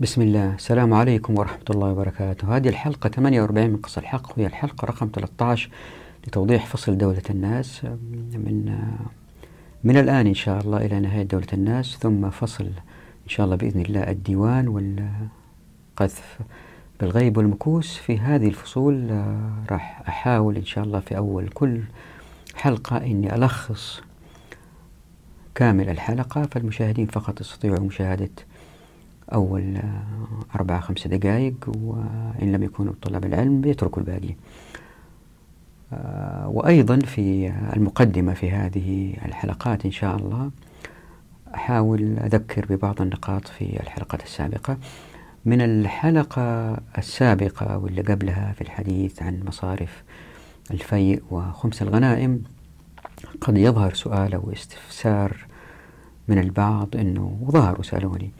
بسم الله. السلام عليكم ورحمة الله وبركاته. هذه الحلقة 48 من قصة الحق وهي الحلقة رقم 13 لتوضيح فصل دولة الناس. من من الآن إن شاء الله إلى نهاية دولة الناس ثم فصل إن شاء الله بإذن الله الديوان والقذف بالغيب والمكوس. في هذه الفصول آه، راح أحاول إن شاء الله في أول كل حلقة إني ألخص كامل الحلقة فالمشاهدين فقط يستطيعوا مشاهدة أول آه، أربعة خمسة دقائق وإن لم يكونوا طلاب العلم بيتركوا الباقي. آه، وأيضا في المقدمة في هذه الحلقات إن شاء الله أحاول أذكر ببعض النقاط في الحلقات السابقة. من الحلقة السابقة واللي قبلها في الحديث عن مصارف الفيء وخمس الغنائم قد يظهر سؤال أو استفسار من البعض أنه وظهروا سألوني.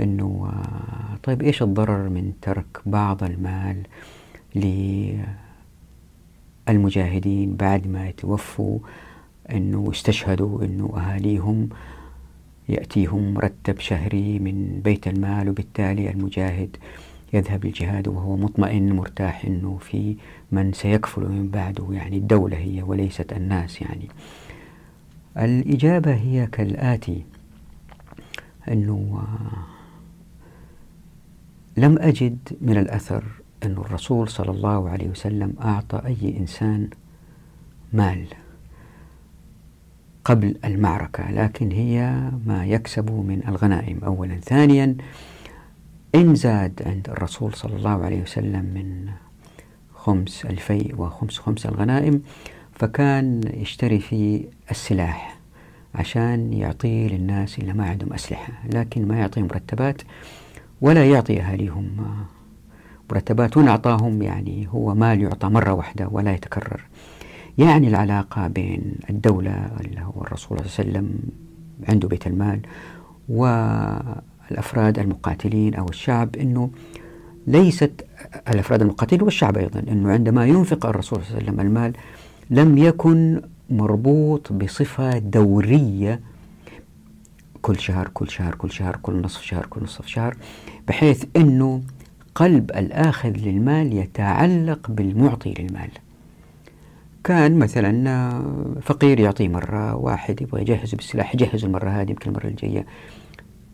أنه آه، طيب إيش الضرر من ترك بعض المال للمجاهدين بعد ما يتوفوا؟ أنه استشهدوا أنه أهاليهم يأتيهم مرتب شهري من بيت المال وبالتالي المجاهد يذهب للجهاد وهو مطمئن مرتاح أنه في من سيكفل من بعده يعني الدولة هي وليست الناس يعني. الإجابة هي كالآتي أنه لم أجد من الأثر أن الرسول صلى الله عليه وسلم أعطى أي إنسان مال قبل المعركة لكن هي ما يكسب من الغنائم. أولا. ثانيا إن زاد عند الرسول صلى الله عليه وسلم من خمس الفيء وخمس خمس الغنائم فكان يشتري في السلاح عشان يعطيه للناس اللي ما عندهم أسلحة لكن ما يعطيهم مرتبات. ولا يعطي أهاليهم مرتبات وإن أعطاهم يعني هو مال يعطى مرة واحدة ولا يتكرر. يعني العلاقة بين الدولة اللي هو الرسول صلى الله عليه وسلم عنده بيت المال والأفراد المقاتلين أو الشعب أنه ليست الأفراد المقاتلين والشعب أيضا أنه عندما ينفق الرسول صلى الله عليه وسلم المال لم يكن مربوط بصفة دورية كل شهر كل شهر كل شهر كل نصف شهر كل نصف شهر بحيث أنه قلب الآخذ للمال يتعلق بالمعطي للمال. كان مثلا فقير يعطيه مرة واحد يبغى يجهز بالسلاح يجهز المرة هذه يمكن المرة الجاية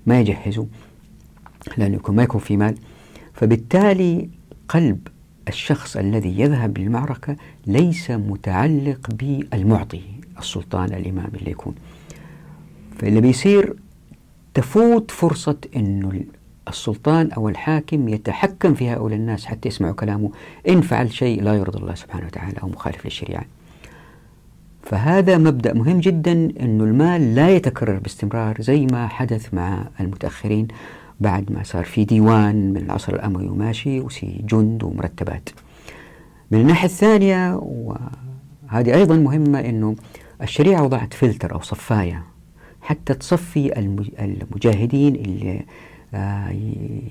ما يجهزه لأنه يكون ما يكون في مال. فبالتالي قلب الشخص الذي يذهب للمعركة ليس متعلق بالمعطي السلطان الإمام اللي يكون. فاللي بيصير تفوت فرصة أنه السلطان أو الحاكم يتحكم في هؤلاء الناس حتى يسمعوا كلامه. إن فعل شيء لا يرضي الله سبحانه وتعالى أو مخالف للشريعة. فهذا مبدأ مهم جدا أن المال لا يتكرر باستمرار زي ما حدث مع المتأخرين بعد ما صار في ديوان من العصر الأموي وماشي وفي جند ومرتبات. من الناحية الثانية وهذه أيضا مهمة أنه الشريعة وضعت فلتر أو صفاية حتى تصفي المجاهدين اللي آه،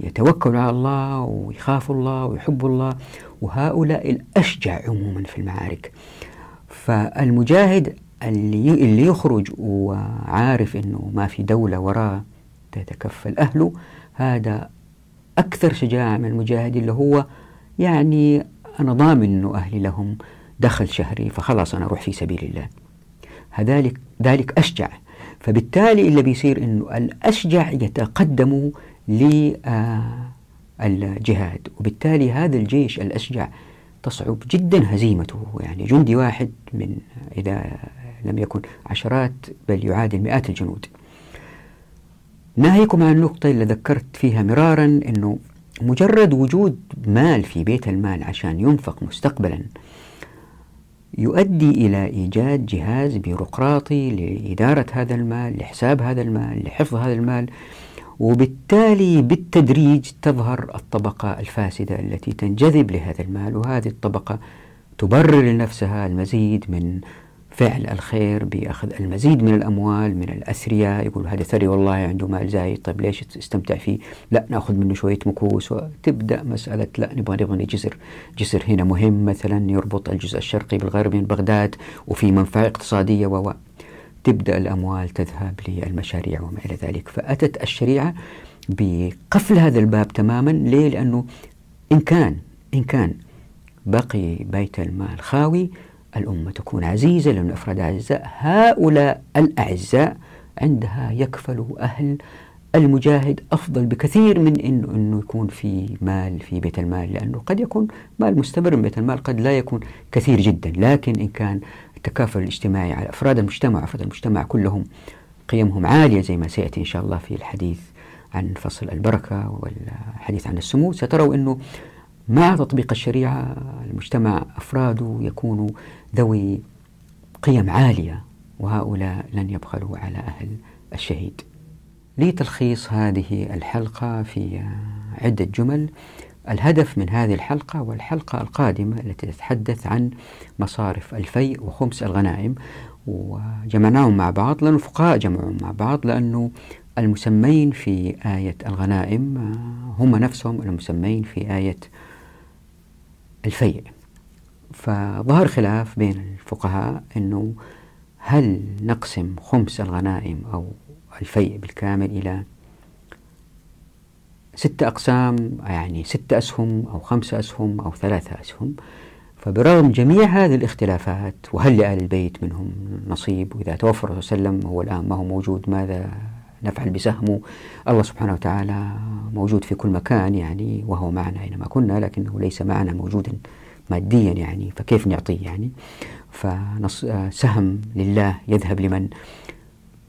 يتوكلوا على الله ويخافوا الله ويحبوا الله وهؤلاء الأشجع عموما في المعارك. فالمجاهد اللي اللي يخرج وعارف إنه ما في دولة وراه تتكفل أهله هذا أكثر شجاعة من المجاهد اللي هو يعني أنا ضامن أنه أهلي لهم دخل شهري فخلاص أنا أروح في سبيل الله. هذلك ذلك أشجع فبالتالي اللي بيصير أنه الأشجع يتقدموا للجهاد وبالتالي هذا الجيش الأشجع تصعب جدا هزيمته. يعني جندي واحد من إذا لم يكن عشرات بل يعادل مئات الجنود. ناهيكم عن النقطة اللي ذكرت فيها مرارا أنه مجرد وجود مال في بيت المال عشان ينفق مستقبلا يؤدي إلى إيجاد جهاز بيروقراطي لإدارة هذا المال لحساب هذا المال لحفظ هذا المال وبالتالي بالتدريج تظهر الطبقة الفاسدة التي تنجذب لهذا المال وهذه الطبقة تبرر لنفسها المزيد من فعل الخير بأخذ المزيد من الأموال من الأثرياء يقول هذا ثري والله عنده مال زايد طيب ليش تستمتع فيه؟ لا نأخذ منه شوية مكوس. وتبدأ مسألة لا نبغى نبغى جسر جسر هنا مهم مثلا يربط الجزء الشرقي بالغربي من بغداد وفي منفعة اقتصادية و. تبدأ الأموال تذهب للمشاريع وما إلى ذلك. فأتت الشريعة بقفل هذا الباب تماما. ليه؟ لأنه إن كان إن كان بقي بيت المال خاوي الأمة تكون عزيزة لأن الأفراد أعزاء. هؤلاء الأعزاء عندها يكفل أهل المجاهد أفضل بكثير من إنه, إنه يكون في مال في بيت المال لأنه قد يكون مال مستمر من بيت المال قد لا يكون كثير جدا. لكن إن كان التكافل الاجتماعي على أفراد المجتمع أفراد المجتمع كلهم قيمهم عالية زي ما سيأتي إن شاء الله في الحديث عن فصل البركة والحديث عن السمو. ستروا أنه مع تطبيق الشريعة المجتمع أفراده يكونوا ذوي قيم عالية وهؤلاء لن يبخلوا على أهل الشهيد. لتلخيص هذه الحلقة في عدة جمل الهدف من هذه الحلقة والحلقة القادمة التي تتحدث عن مصارف الفيء وخمس الغنائم وجمعناهم مع بعض لأن الفقهاء جمعهم مع بعض لأنه المسمين في آية الغنائم هم نفسهم المسمين في آية الفيء. فظهر خلاف بين الفقهاء أنه هل نقسم خمس الغنائم أو الفيء بالكامل إلى ستة أقسام يعني ستة أسهم أو خمسة أسهم أو ثلاثة أسهم؟ فبرغم جميع هذه الاختلافات وهل لآل البيت منهم نصيب؟ وإذا توفر وسلم هو الآن ما هو موجود ماذا نفعل بسهمه؟ الله سبحانه وتعالى موجود في كل مكان يعني وهو معنا أينما كنا لكنه ليس معنا موجودا. ماديا يعني فكيف نعطيه يعني؟ فسهم لله يذهب لمن؟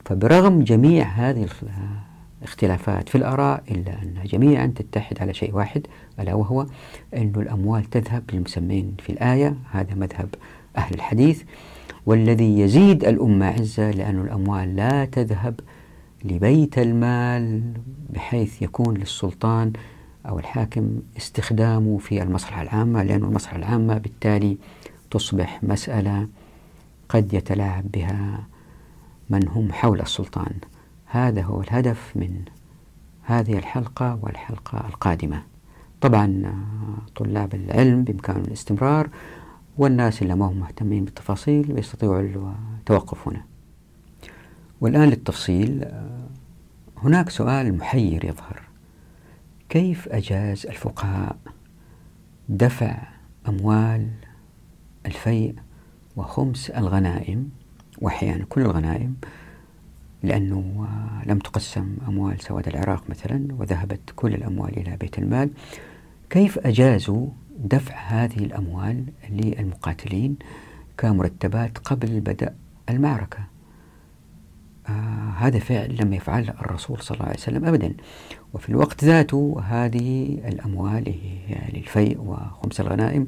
فبرغم جميع هذه الاختلافات في الآراء إلا أن جميعا تتحد على شيء واحد ألا وهو أن الأموال تذهب للمسمين في الآية. هذا مذهب أهل الحديث. والذي يزيد الأمة عزة لأن الأموال لا تذهب لبيت المال بحيث يكون للسلطان أو الحاكم استخدامه في المصلحة العامة لأن المصلحة العامة بالتالي تصبح مسألة قد يتلاعب بها من هم حول السلطان. هذا هو الهدف من هذه الحلقة والحلقة القادمة. طبعا طلاب العلم بإمكانهم الاستمرار والناس اللي ما هم مهتمين بالتفاصيل بيستطيعوا التوقف هنا. والآن للتفصيل هناك سؤال محير يظهر. كيف أجاز الفقهاء دفع أموال الفيء وخمس الغنائم وأحيانا كل الغنائم لأنه لم تقسم أموال سواد العراق مثلا وذهبت كل الأموال إلى بيت المال. كيف أجازوا دفع هذه الأموال للمقاتلين كمرتبات قبل بدء المعركة؟ آه هذا فعل لم يفعله الرسول صلى الله عليه وسلم أبدا. وفي الوقت ذاته هذه الأموال هي للفيء وخمس الغنائم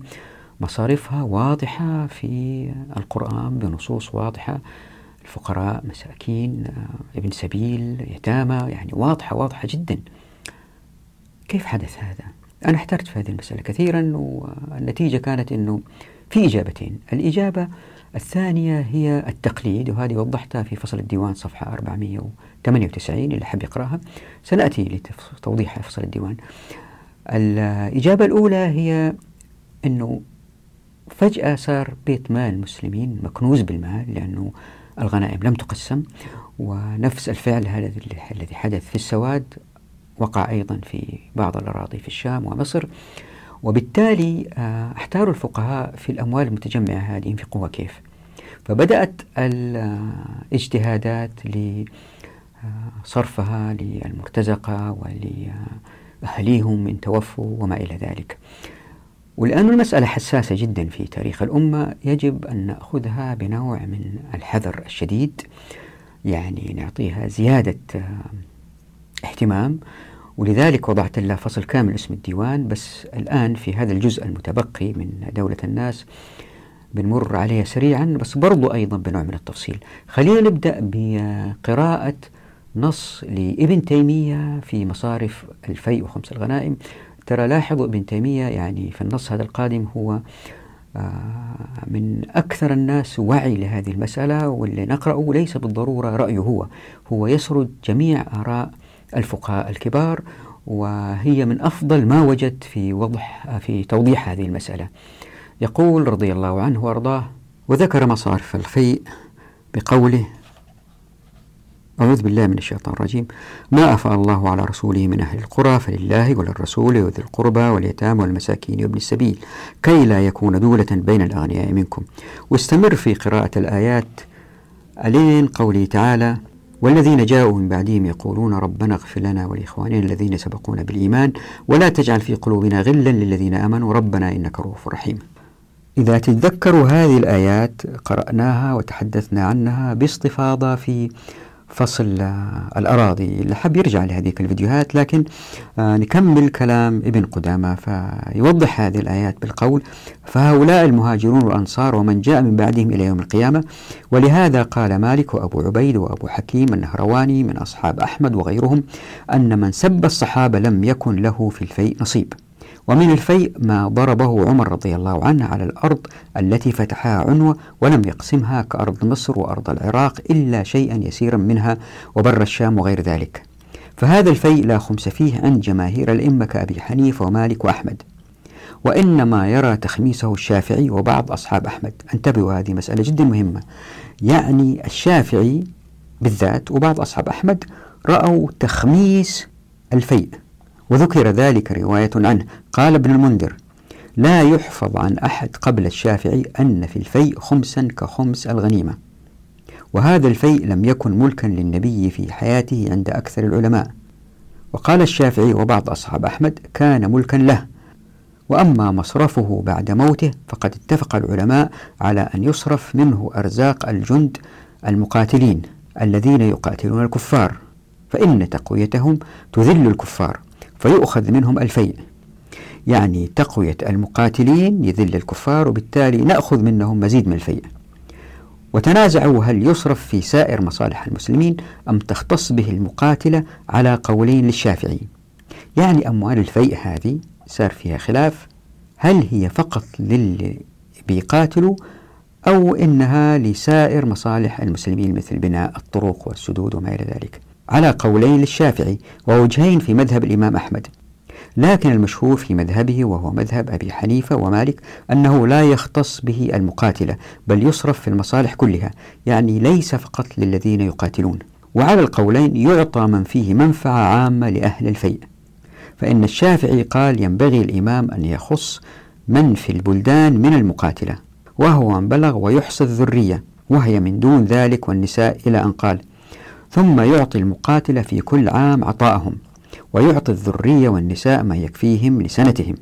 مصارفها واضحة في القرآن بنصوص واضحة. الفقراء مساكين آه، ابن سبيل يتامى يعني واضحة واضحة جدا. كيف حدث هذا؟ أنا احترت في هذه المسألة كثيرا والنتيجة كانت أنه في إجابتين. الإجابة الثانية هي التقليد وهذه وضحتها في فصل الديوان صفحة 498 اللي حب يقرأها. سنأتي لتوضيحها في فصل الديوان. الإجابة الأولى هي أنه فجأة صار بيت مال المسلمين مكنوز بالمال لأنه الغنائم لم تقسم ونفس الفعل هذا الذي حدث في السواد وقع أيضا في بعض الأراضي في الشام ومصر. وبالتالي آه، احتاروا الفقهاء في الأموال المتجمعة هذه ينفقوها كيف؟ فبدأت الاجتهادات لصرفها للمرتزقة ولأهليهم من توفوا وما إلى ذلك. ولأن المسألة حساسة جدا في تاريخ الأمة. يجب أن نأخذها بنوع من الحذر الشديد يعني نعطيها زيادة آه، اهتمام. ولذلك وضعت لها فصل كامل اسم الديوان بس الآن في هذا الجزء المتبقي من دولة الناس بنمر عليها سريعا بس برضو أيضا بنوع من التفصيل. خلينا نبدأ بقراءة نص لابن تيمية في مصارف الفيء وخمس الغنائم. ترى لاحظوا ابن تيمية يعني في النص هذا القادم هو آه، من أكثر الناس وعي لهذه المسألة واللي نقرأه ليس بالضرورة رأيه هو. هو يسرد جميع آراء الفقهاء الكبار وهي من أفضل ما وجدت في وضح في توضيح هذه المسألة. يقول رضي الله عنه وأرضاه وذكر مصارف الفيء بقوله أعوذ بالله من الشيطان الرجيم ما أفاء الله على رسوله من أهل القرى فلله وللرسول وذي القربى واليتامى والمساكين وابن السبيل كي لا يكون دولة بين الأغنياء منكم. واستمر في قراءة الآيات ألين قوله تعالى والذين جاءوا من بعدهم يقولون ربنا اغفر لنا ولإخواننا الذين سبقونا بالإيمان ولا تجعل في قلوبنا غلا للذين آمنوا ربنا إنك رؤوف رحيم. إذا تتذكروا هذه الآيات قرأناها وتحدثنا عنها باستفاضة في فصل الأراضي. اللي حب يرجع لهذيك الفيديوهات لكن آه، نكمل كلام ابن قدامة فيوضح هذه الآيات بالقول فهؤلاء المهاجرون والأنصار ومن جاء من بعدهم إلى يوم القيامة ولهذا قال مالك وأبو عبيد وأبو حكيم النهرواني من أصحاب أحمد وغيرهم أن من سب الصحابة لم يكن له في الفيء نصيب. ومن الفيء ما ضربه عمر رضي الله عنه على الأرض التي فتحها عنوة ولم يقسمها كأرض مصر وأرض العراق إلا شيئا يسيرا منها وبر الشام وغير ذلك. فهذا الفيء لا خمس فيه عند جماهير الأئمة كأبي حنيفة ومالك وأحمد. وإنما يرى تخميسه الشافعي وبعض أصحاب أحمد. انتبهوا هذه مسألة جدا مهمة. يعني الشافعي بالذات وبعض أصحاب أحمد رأوا تخميس الفيء. وذكر ذلك رواية عنه. قال ابن المنذر لا يحفظ عن أحد قبل الشافعي أن في الفيء خمسا كخمس الغنيمة وهذا الفيء لم يكن ملكا للنبي في حياته عند أكثر العلماء. وقال الشافعي وبعض أصحاب أحمد كان ملكا له وأما مصرفه بعد موته فقد اتفق العلماء على أن يصرف منه أرزاق الجند المقاتلين الذين يقاتلون الكفار فإن تقويتهم تذل الكفار فيؤخذ منهم الفيء يعني تقوية المقاتلين يذل الكفار وبالتالي نأخذ منهم مزيد من الفيء. وتنازعوا هل يصرف في سائر مصالح المسلمين أم تختص به المقاتلة على قولين للشافعي يعني أموال الفيء هذه صار فيها خلاف هل هي فقط للي بيقاتلوا أو إنها لسائر مصالح المسلمين مثل بناء الطرق والسدود وما إلى ذلك؟ على قولين للشافعي ووجهين في مذهب الإمام أحمد لكن المشهور في مذهبه وهو مذهب أبي حنيفة ومالك أنه لا يختص به المقاتلة بل يصرف في المصالح كلها يعني ليس فقط للذين يقاتلون. وعلى القولين يعطى من فيه منفعة عامة لأهل الفيء. فإن الشافعي قال ينبغي الإمام أن يخص من في البلدان من المقاتلة وهو من بلغ ويحصي الذرية وهي من دون ذلك والنساء إلى أن قال ثم يعطي المقاتل في كل عام عطاءهم ويعطي الذرية والنساء ما يكفيهم لسنتهم.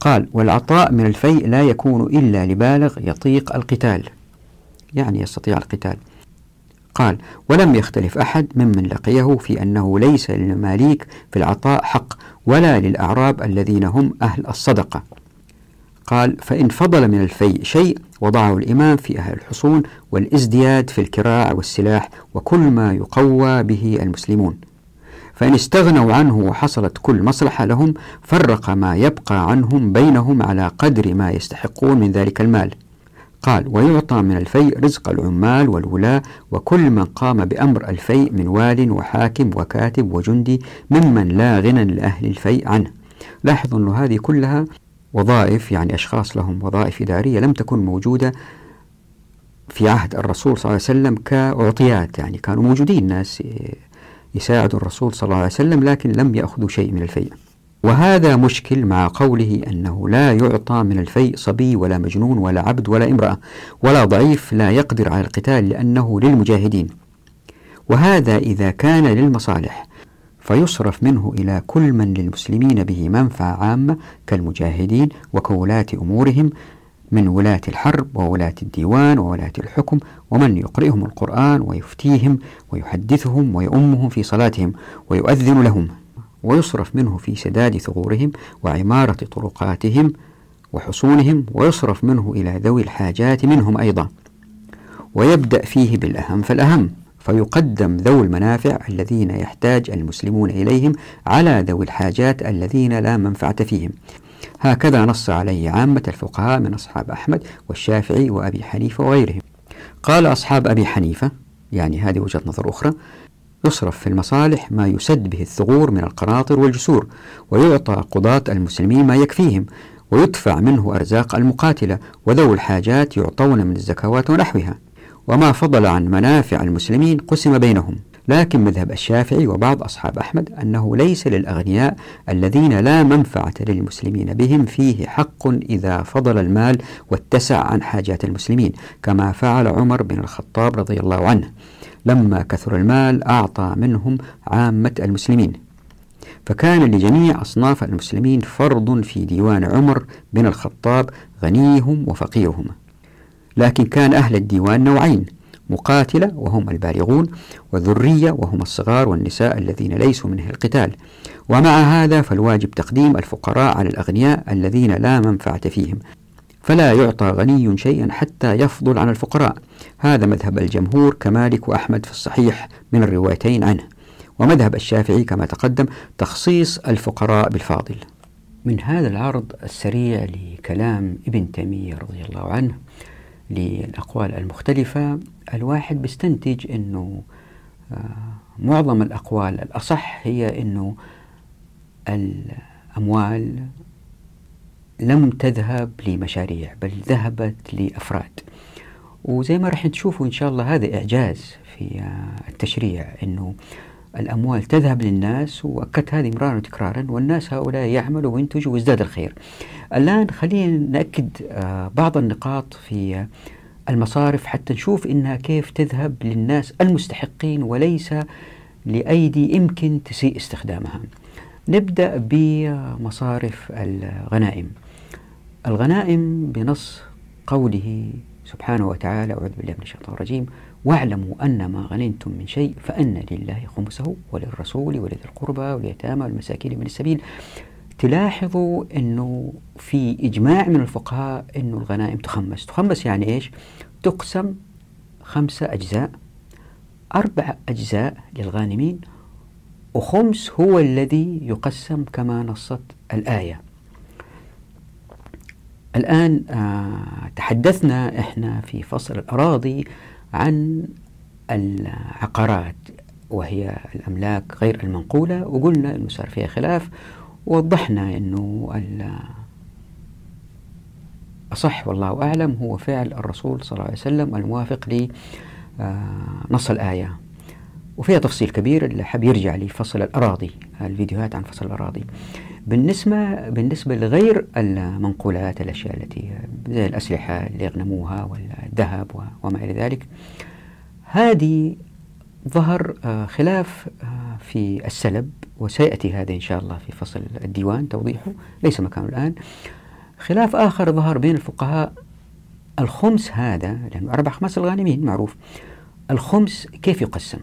قال والعطاء من الفيء لا يكون إلا لبالغ يطيق القتال. يعني يستطيع القتال. قال ولم يختلف أحد ممن لقيه في أنه ليس للمماليك في العطاء حق ولا للأعراب الذين هم أهل الصدقة. قال فإن فضل من الفيء شيء وضعه الإمام في أهل الحصون والازدياد في الكراع والسلاح وكل ما يقوى به المسلمون. فإن استغنوا عنه وحصلت كل مصلحة لهم فرق ما يبقى عنهم بينهم على قدر ما يستحقون من ذلك المال. قال ويعطى من الفيء رزق العمال والولاة وكل من قام بأمر الفيء من وال وحاكم وكاتب وجندي ممن لا غنى لأهل الفيء عنه. لاحظوا أن هذه كلها وظائف يعني أشخاص لهم وظائف إدارية لم تكن موجودة في عهد الرسول صلى الله عليه وسلم كأعطيات يعني كانوا موجودين ناس يساعدوا الرسول صلى الله عليه وسلم لكن لم يأخذوا شيء من الفيء. وهذا مشكل مع قوله أنه لا يعطى من الفيء صبي ولا مجنون ولا عبد ولا امرأة ولا ضعيف لا يقدر على القتال لأنه للمجاهدين. وهذا إذا كان للمصالح. فيصرف منه إلى كل من للمسلمين به منفعة عامة كالمجاهدين وكولاة أمورهم من ولاة الحرب وولاة الديوان وولاة الحكم ومن يقرئهم القرآن ويفتيهم ويحدثهم ويؤمهم في صلاتهم ويؤذن لهم ويصرف منه في سداد ثغورهم وعمارة طرقاتهم وحصونهم ويصرف منه إلى ذوي الحاجات منهم أيضا. ويبدأ فيه بالأهم فالأهم. فيقدم ذوي المنافع الذين يحتاج المسلمون إليهم على ذوي الحاجات الذين لا منفعة فيهم. هكذا نص عليه عامة الفقهاء من أصحاب أحمد والشافعي وأبي حنيفة وغيرهم. قال أصحاب أبي حنيفة يعني هذه وجهة نظر أخرى يصرف في المصالح ما يسد به الثغور من القناطر والجسور ويعطى قضاة المسلمين ما يكفيهم ويدفع منه أرزاق المقاتلة وذوي الحاجات يعطون من الزكوات ونحوها. وما فضل عن منافع المسلمين قسم بينهم. لكن مذهب الشافعي وبعض أصحاب أحمد أنه ليس للأغنياء الذين لا منفعة للمسلمين بهم فيه حق إذا فضل المال واتسع عن حاجات المسلمين كما فعل عمر بن الخطاب رضي الله عنه. لما كثر المال أعطى منهم عامة المسلمين. فكان لجميع أصناف المسلمين فرض في ديوان عمر بن الخطاب غنيهم وفقيرهم. لكن كان أهل الديوان نوعين مقاتلة وهم البالغون وذرية وهم الصغار والنساء الذين ليسوا منه القتال. ومع هذا فالواجب تقديم الفقراء على الأغنياء الذين لا منفعة فيهم. فلا يعطى غني شيئا حتى يفضل عن الفقراء. هذا مذهب الجمهور كمالك وأحمد في الصحيح من الروايتين عنه. ومذهب الشافعي كما تقدم تخصيص الفقراء بالفاضل. من هذا العرض السريع لكلام ابن تيمية رضي الله عنه للأقوال المختلفة. الواحد بيستنتج أنه آه، معظم الأقوال الأصح هي أنه الأموال لم تذهب لمشاريع بل ذهبت لأفراد. وزي ما راح تشوفوا إن شاء الله هذا إعجاز في آه، التشريع أنه الأموال تذهب للناس وأكدت هذه مرارا وتكرارا والناس هؤلاء يعملوا وينتجوا ويزداد الخير. الآن خلينا نأكد آه، بعض النقاط في المصارف حتى نشوف إنها كيف تذهب للناس المستحقين وليس لأيدي يمكن تسيء استخدامها. نبدأ بمصارف الغنائم. الغنائم بنص قوله سبحانه وتعالى أعوذ بالله من الشيطان الرجيم واعلموا أن ما غنمتم من شيء فأن لله خمسه وللرسول ولذي القربى واليتامى والمساكين من السبيل. تلاحظوا أنه في إجماع من الفقهاء أنه الغنائم تخمس. تخمس يعني إيش؟ تقسم خمسة أجزاء أربع أجزاء للغانمين وخمس هو الذي يقسم كما نصت الآية. الآن آه تحدثنا إحنا في فصل الأراضي عن العقارات وهي الأملاك غير المنقولة وقلنا أنه صار فيها خلاف ووضحنا أنه أصح والله أعلم هو فعل الرسول صلى الله عليه وسلم الموافق لنص الآية. وفيها تفصيل كبير اللي حاب يرجع لفصل الأراضي الفيديوهات عن فصل الأراضي. بالنسبة بالنسبة لغير المنقولات الأشياء التي زي الأسلحة اللي يغنموها والذهب وما إلى ذلك هذه ظهر آه، خلاف آه، في السلب وسيأتي هذا إن شاء الله في فصل الديوان توضيحه ليس مكانه الآن. خلاف آخر ظهر بين الفقهاء الخمس هذا لأنه أربع خمس الغانمين معروف. الخمس كيف يقسم؟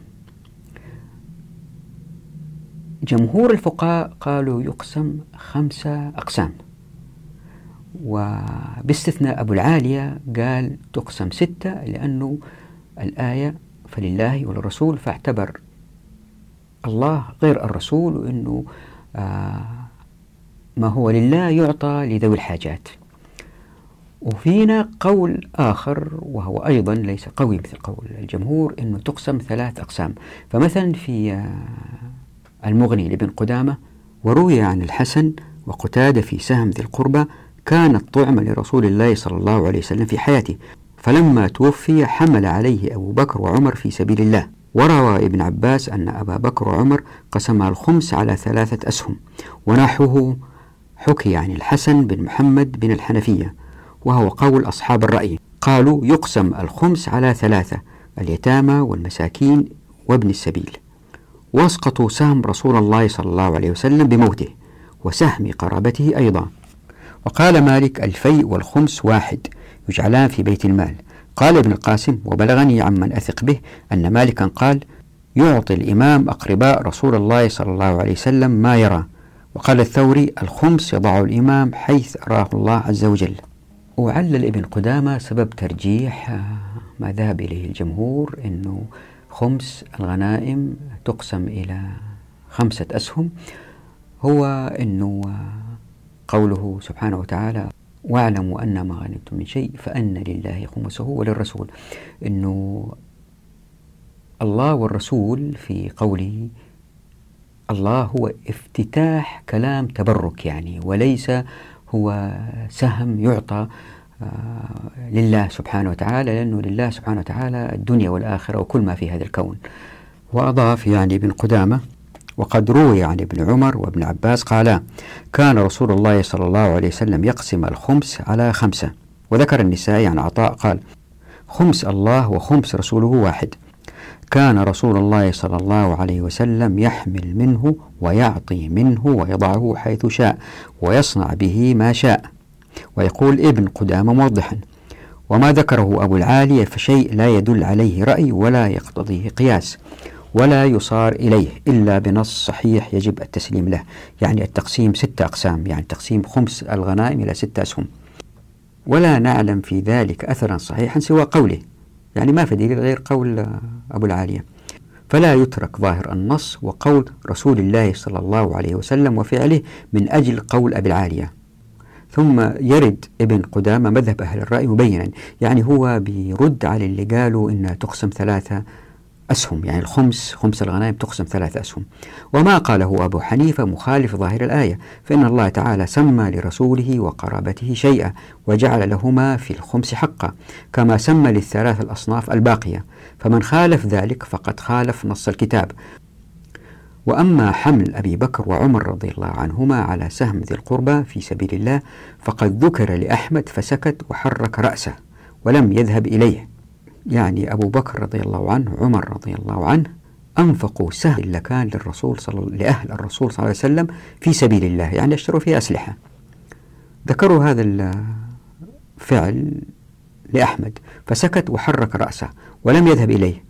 جمهور الفقهاء قالوا يقسم خمسة أقسام. وباستثناء أبو العالية قال تقسم ستة لأنه الآية فلله وللرسول فاعتبر الله غير الرسول وأنه آه ما هو لله يعطى لذوي الحاجات. وفينا قول آخر وهو أيضا ليس قوي مثل قول الجمهور أنه تقسم ثلاث أقسام. فمثلا في آه، المغني لابن قدامة وروي عن الحسن وقتادة في سهم ذي القربى كانت طعمة لرسول الله صلى الله عليه وسلم في حياته. فلما توفي حمل عليه أبو بكر وعمر في سبيل الله. وروى ابن عباس أن أبا بكر وعمر قسما الخمس على ثلاثة أسهم. ونحوه حكي عن الحسن بن محمد بن الحنفية وهو قول أصحاب الرأي. قالوا يقسم الخمس على ثلاثة اليتامى والمساكين وابن السبيل. واسقطوا سهم رسول الله صلى الله عليه وسلم بموته وسهم قرابته أيضا. وقال مالك الفيء والخمس واحد يجعلان في بيت المال. قال ابن القاسم وبلغني عمن أثق به أن مالكا قال يعطي الإمام أقرباء رسول الله صلى الله عليه وسلم ما يرى. وقال الثوري الخمس يضع الإمام حيث أراه الله عز وجل. وعلل ابن قدامة سبب ترجيح ما ذهب إليه الجمهور أنه خمس الغنائم تقسم إلى خمسة أسهم. هو أنه قوله سبحانه وتعالى واعلموا أن ما غنمتم من شيء فأن لله خمسه وللرسول. أنه الله والرسول في قوله الله هو افتتاح كلام تبرك يعني وليس هو سهم يعطى آه، لله سبحانه وتعالى لأنه لله سبحانه وتعالى الدنيا والآخرة وكل ما في هذا الكون. وأضاف يعني ابن قدامة وقد روي عن ابن عمر وابن عباس قالا كان رسول الله صلى الله عليه وسلم يقسم الخمس على خمسة وذكر النسائي عن عطاء قال خمس الله وخمس رسوله واحد كان رسول الله صلى الله عليه وسلم يحمل منه ويعطي منه ويضعه حيث شاء ويصنع به ما شاء. ويقول ابن قدامة موضحا وما ذكره أبو العالية فشيء لا يدل عليه رأي ولا يقتضيه قياس ولا يصار إليه إلا بنص صحيح يجب التسليم له يعني التقسيم ستة أقسام يعني تقسيم خمس الغنائم إلى ستة أسهم. ولا نعلم في ذلك أثرا صحيحا سوى قوله يعني ما في دليل غير قول أبو العالية. فلا يترك ظاهر النص وقول رسول الله صلى الله عليه وسلم وفعله من أجل قول أبي العالية. ثم يرد ابن قدامة مذهب أهل الرأي مبينا يعني هو بيرد على اللي قالوا إنها تقسم ثلاثة أسهم يعني الخمس خمس الغنائم تقسم ثلاثة أسهم. وما قاله أبو حنيفة مخالف ظاهر الآية فإن الله تعالى سمى لرسوله وقرابته شيئا وجعل لهما في الخمس حقا كما سمى للثلاث الأصناف الباقية. فمن خالف ذلك فقد خالف نص الكتاب. وأما حمل أبي بكر وعمر رضي الله عنهما على سهم ذي القربى في سبيل الله فقد ذكر لأحمد فسكت وحرك رأسه ولم يذهب إليه. يعني أبو بكر رضي الله عنه عمر رضي الله عنه أنفقوا سهم لكان للرسول صلى لأهل الرسول صلى الله عليه وسلم في سبيل الله يعني اشتروا فيه أسلحة. ذكروا هذا الفعل لأحمد فسكت وحرك رأسه ولم يذهب إليه.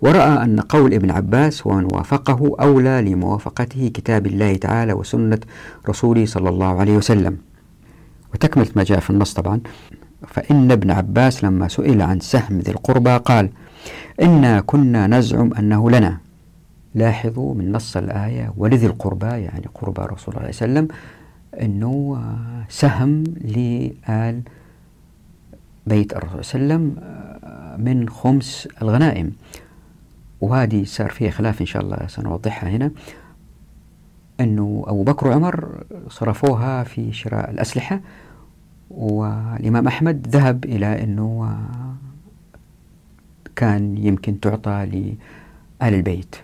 ورأى أن قول ابن عباس ومن وافقه أولى لموافقته كتاب الله تعالى وسنة رسوله صلى الله عليه وسلم. وتكملة ما جاء في النص طبعا. فإن ابن عباس لما سئل عن سهم ذي القربى قال إنا كنا نزعم أنه لنا. لاحظوا من نص الآية ولذي القربى يعني قربى رسول الله صلى الله عليه وسلم أنه سهم لآل بيت الرسول صلى الله عليه وسلم من خمس الغنائم. وهذه صار فيها خلاف إن شاء الله سنوضحها هنا. أنه أبو بكر وعمر صرفوها في شراء الأسلحة والإمام أحمد ذهب إلى أنه كان يمكن تعطى لأهل البيت.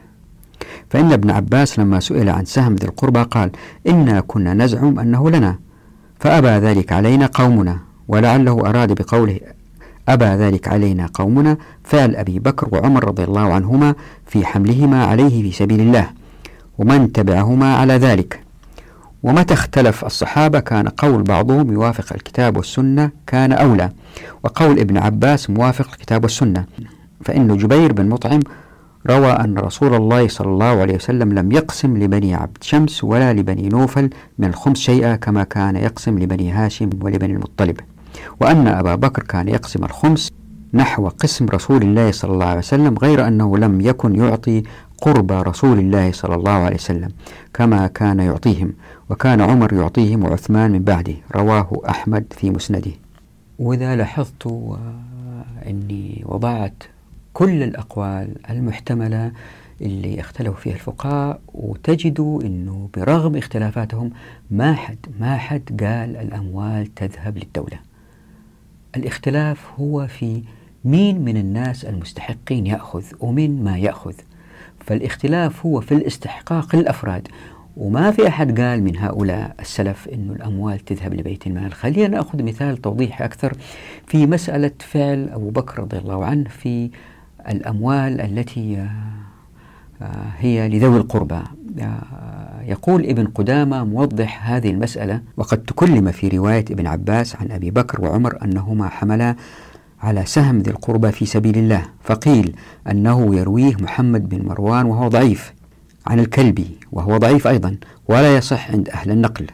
فإن ابن عباس لما سئل عن سهم ذي القربى قال إنا كنا نزعم أنه لنا فأبى ذلك علينا قومنا ولعله أراد بقوله أبى ذلك علينا قومنا فعل أبي بكر وعمر رضي الله عنهما في حملهما عليه في سبيل الله ومن تبعهما على ذلك. ومتى اختلف الصحابة كان قول بعضهم يوافق الكتاب والسنة كان أولى وقول ابن عباس موافق الكتاب والسنة. فإن جبير بن مطعم روى أن رسول الله صلى الله عليه وسلم لم يقسم لبني عبد شمس ولا لبني نوفل من الخمس شيئا كما كان يقسم لبني هاشم ولبني المطلب. وأن أبا بكر كان يقسم الخمس نحو قسم رسول الله صلى الله عليه وسلم غير أنه لم يكن يعطي قرب رسول الله صلى الله عليه وسلم كما كان يعطيهم. وكان عمر يعطيهم وعثمان من بعده. رواه أحمد في مسنده. وإذا لاحظت أني وضعت كل الأقوال المحتملة اللي اختلفوا فيها الفقهاء وتجدوا أنه برغم اختلافاتهم ما حد ما حد قال الأموال تذهب للدولة. الاختلاف هو في مين من الناس المستحقين يأخذ ومن ما يأخذ. فالاختلاف هو في الاستحقاق للأفراد. وما في أحد قال من هؤلاء السلف أن الأموال تذهب لبيت المال. خلينا نأخذ مثال توضيحي أكثر في مسألة فعل أبو بكر رضي الله عنه في الأموال التي هي لذوي القربى. يقول ابن قدامة موضح هذه المسألة وقد تكلم في رواية ابن عباس عن أبي بكر وعمر أنهما حملا على سهم ذي القربى في سبيل الله فقيل أنه يرويه محمد بن مروان وهو ضعيف عن الكلبي. وهو ضعيف أيضا ولا يصح عند أهل النقل.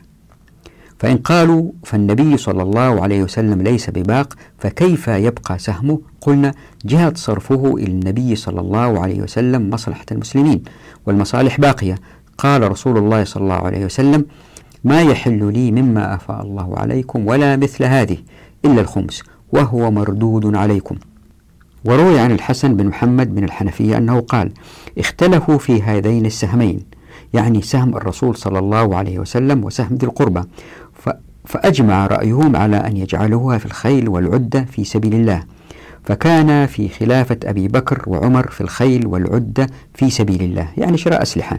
فإن قالوا فالنبي صلى الله عليه وسلم ليس بباق فكيف يبقى سهمه؟ قلنا جهة صرفه إلى النبي صلى الله عليه وسلم مصلحة المسلمين والمصالح باقية. قال رسول الله صلى الله عليه وسلم ما يحل لي مما أفاء الله عليكم ولا مثل هذه إلا الخمس وهو مردود عليكم. وروي عن الحسن بن محمد بن الحنفية أنه قال اختلفوا في هذين السهمين يعني سهم الرسول صلى الله عليه وسلم وسهم ذي القربى. فأجمع رأيهم على أن يجعلوها في الخيل والعدة في سبيل الله. فكان في خلافة أبي بكر وعمر في الخيل والعدة في سبيل الله. يعني شراء أسلحة.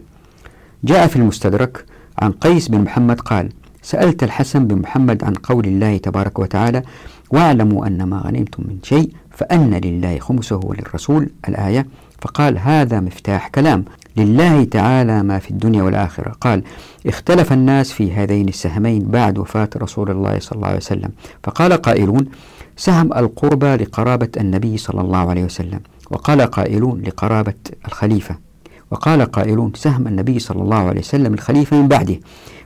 جاء في المستدرك عن قيس بن محمد قال سألت الحسن بن محمد عن قول الله تبارك وتعالى واعلموا أن ما غنمتم من شيء فأن لله خمسه وللرسول الآية. فقال هذا مفتاح كلام. لله تعالى ما في الدنيا والآخرة. قال اختلف الناس في هذين السهمين بعد وفاة رسول الله صلى الله عليه وسلم. فقال قائلون سهم القربى لقرابة النبي صلى الله عليه وسلم. وقال قائلون لقرابة الخليفة. وقال قائلون سهم النبي صلى الله عليه وسلم الخليفة من بعده.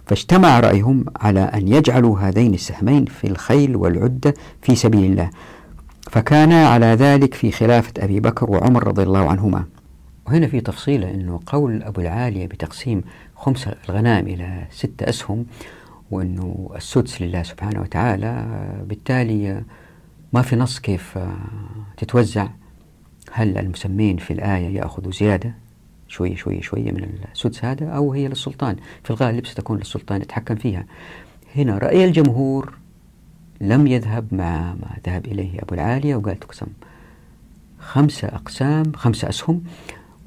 فاجتمع رأيهم على أن يجعلوا هذين السهمين في الخيل والعدة في سبيل الله. فكان على ذلك في خلافة أبي بكر وعمر رضي الله عنهما. وهنا في تفصيلة أنه قول أبو العالية بتقسيم خمس الغنائم إلى ستة أسهم وأنه السدس لله سبحانه وتعالى بالتالي ما في نص كيف تتوزع. هل المسمين في الآية يأخذوا زيادة؟ شوية شوية شوية من السدس هذا أو هي للسلطان. في الغالب ستكون للسلطان يتحكم فيها. هنا رأي الجمهور لم يذهب مع ما ذهب إليه أبو العالية وقال تقسم خمسة أقسام خمسة أسهم.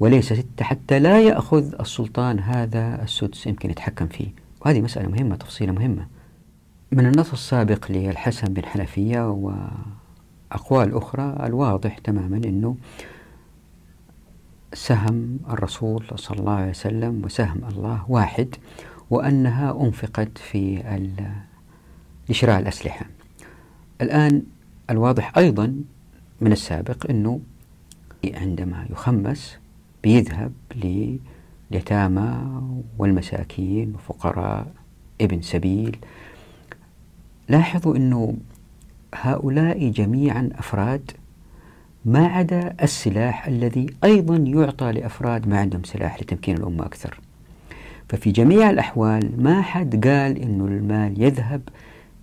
وليس ستة حتى لا يأخذ السلطان هذا السدس يمكن يتحكم فيه. وهذه مسألة مهمة تفصيلة مهمة. من النص السابق للحسن بن حنفية وأقوال أخرى الواضح تماما أنه سهم الرسول صلى الله عليه وسلم وسهم الله واحد وأنها أنفقت في لشراء الأسلحة. الآن الواضح أيضا من السابق أنه عندما يخمس بيذهب لليتامى والمساكين وفقراء ابن سبيل. لاحظوا أنه هؤلاء جميعا أفراد ما عدا السلاح الذي أيضا يعطى لأفراد ما عندهم سلاح لتمكين الأمة أكثر. ففي جميع الأحوال ما حد قال أنه المال يذهب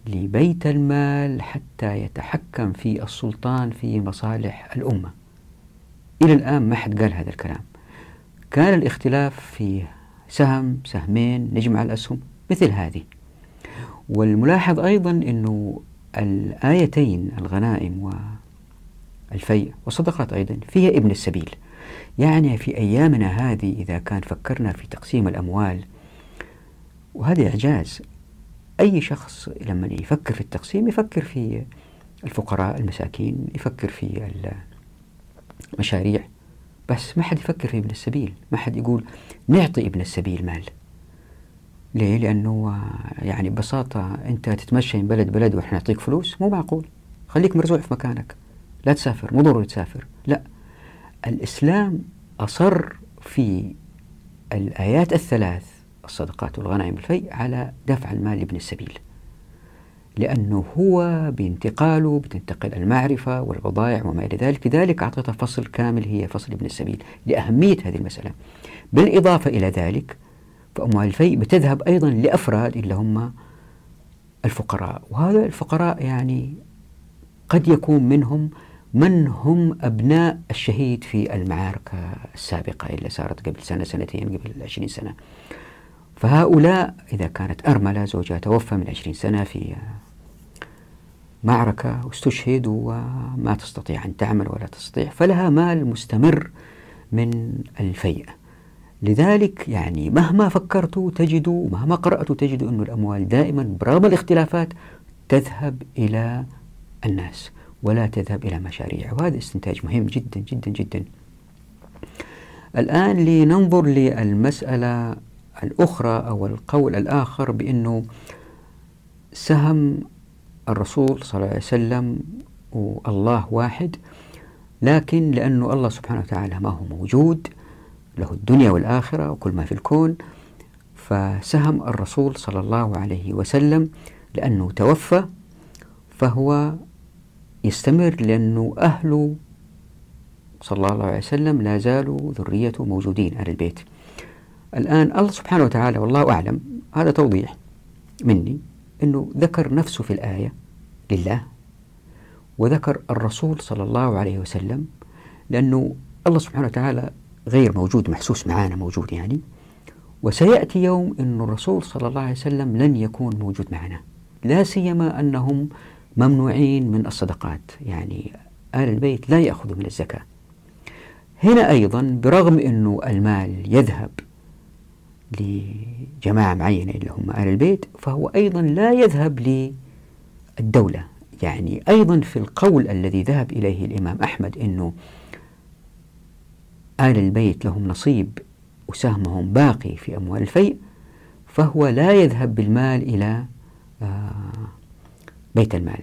لبيت المال حتى يتحكم في السلطان في مصالح الأمة. إلى الآن ما حد قال هذا الكلام. كان الاختلاف في سهم سهمين نجمع الأسهم مثل هذه. والملاحظ أيضا أنه الآيتين الغنائم والفيء والصدقات أيضا فيها ابن السبيل. يعني في أيامنا هذه إذا كان فكرنا في تقسيم الأموال وهذا إعجاز. أي شخص لما يفكر في التقسيم يفكر في الفقراء المساكين يفكر في المشاريع. بس ما حد يفكر في ابن السبيل ما حد يقول نعطي ابن السبيل مال. ليه؟ لأنه يعني ببساطة أنت تتمشى من بلد بلد وإحنا نعطيك فلوس مو معقول. خليك مرزوع في مكانك. لا تسافر مو ضروري تسافر. لا. الإسلام أصر في الآيات الثلاث الصدقات والغنائم والفيء على دفع المال لابن السبيل. لأنه هو بانتقاله بتنتقل المعرفة والبضائع وما إلى ذلك. لذلك أعطيته فصل كامل هي فصل ابن السبيل لأهمية هذه المسألة. بالإضافة إلى ذلك فأموال الفيء بتذهب أيضا لأفراد اللي هم الفقراء. وهذا الفقراء يعني قد يكون منهم من هم أبناء الشهيد في المعارك السابقة اللي صارت قبل سنة سنتين قبل عشرين سنة. فهؤلاء إذا كانت أرملة زوجها توفى من عشرين سنة في معركة واستشهد وما تستطيع أن تعمل ولا تستطيع فلها مال مستمر من الفيء. لذلك يعني مهما فكرت تجدوا مهما قرأت تجدوا أن الأموال دائما برغم الاختلافات تذهب إلى الناس ولا تذهب إلى مشاريع وهذا استنتاج مهم جدا جدا جدا. الآن لننظر للمسألة الأخرى أو القول الآخر بأنه سهم الرسول صلى الله عليه وسلم والله واحد لكن لأنه الله سبحانه وتعالى ما هو موجود له الدنيا والآخرة وكل ما في الكون فسهم الرسول صلى الله عليه وسلم لأنه توفى فهو يستمر لأنه أهله صلى الله عليه وسلم لا زالوا ذريته موجودين أهل البيت. الآن الله سبحانه وتعالى والله أعلم هذا توضيح مني. أنه ذكر نفسه في الآية لله وذكر الرسول صلى الله عليه وسلم لأنه الله سبحانه وتعالى غير موجود محسوس معانا موجود يعني. وسيأتي يوم أن الرسول صلى الله عليه وسلم لن يكون موجود معنا. لا سيما أنهم ممنوعين من الصدقات يعني آل البيت لا يأخذوا من الزكاة. هنا أيضا برغم أنه المال يذهب لجماعة معينة اللي هم آل البيت فهو أيضا لا يذهب للدولة. يعني أيضا في القول الذي ذهب إليه الإمام أحمد أنه آل البيت لهم نصيب وسهمهم باقي في أموال الفيء فهو لا يذهب بالمال إلى آه، بيت المال.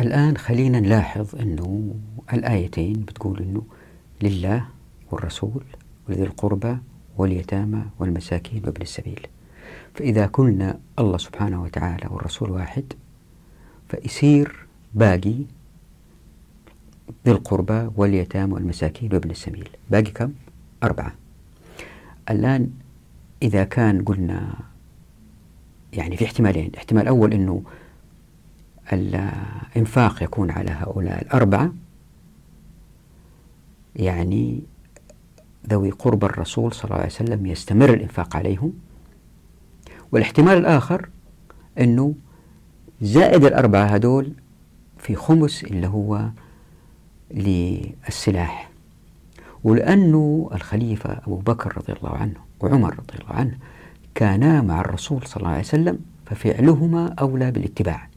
الآن خلينا نلاحظ أنه الآيتين بتقول أنه لله والرسول ولذي القربى واليتامى والمساكين وابن السبيل. فإذا كنا الله سبحانه وتعالى والرسول واحد فيصير باقي ذي القربى واليتامى والمساكين وابن السبيل. باقي كم؟ أربعة. الآن إذا كان قلنا يعني في احتمالين احتمال أول أنه الإنفاق يكون على هؤلاء الأربعة يعني ذوي قرب الرسول صلى الله عليه وسلم يستمر الإنفاق عليهم. والاحتمال الآخر أنه زائد الأربعة هدول في خمس اللي هو للسلاح. ولأنه الخليفة أبو بكر رضي الله عنه وعمر رضي الله عنه كانا مع الرسول صلى الله عليه وسلم ففعلهما أولى بالاتباع.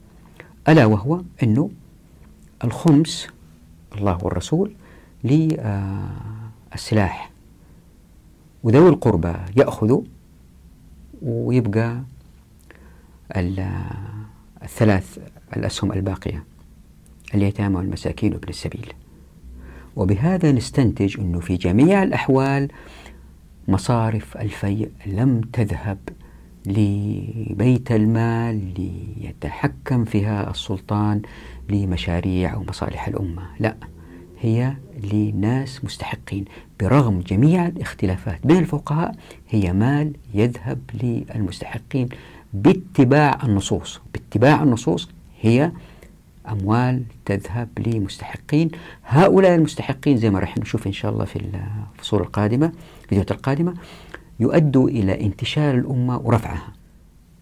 ألا وهو أنه الخمس الله والرسول للسلاح. وذوي القربى يأخذوا ويبقى الثلاث الأسهم الباقية اليتامى والمساكين وابن السبيل. وبهذا نستنتج أنه في جميع الأحوال مصارف الفيء لم تذهب لبيت المال ليتحكم فيها السلطان لمشاريع أو مصالح الأمة. لا هي لناس مستحقين. برغم جميع الاختلافات بين الفقهاء هي مال يذهب للمستحقين. باتباع النصوص باتباع النصوص هي أموال تذهب لمستحقين. هؤلاء المستحقين زي ما راح نشوف إن شاء الله في الفصول القادمة الفيديوهات القادمة يؤدوا إلى انتشار الأمة ورفعها.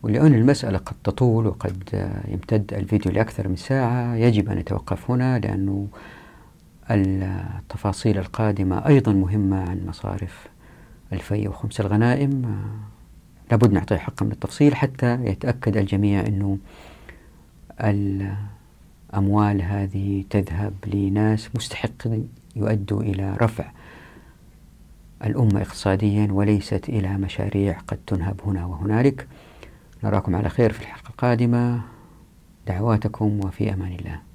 ولأن المسألة قد تطول وقد يمتد الفيديو لأكثر من ساعة يجب أن نتوقف هنا لأنه التفاصيل القادمة أيضا مهمة عن مصارف الفي وخمس الغنائم. لابد نعطيه حقه من التفصيل حتى يتأكد الجميع أنه الأموال هذه تذهب لناس مستحقين يؤدوا إلى رفع الأمة اقتصاديا وليست إلى مشاريع قد تنهب هنا وهنالك. نراكم على خير في الحلقة القادمة. دعواتكم وفي أمان الله.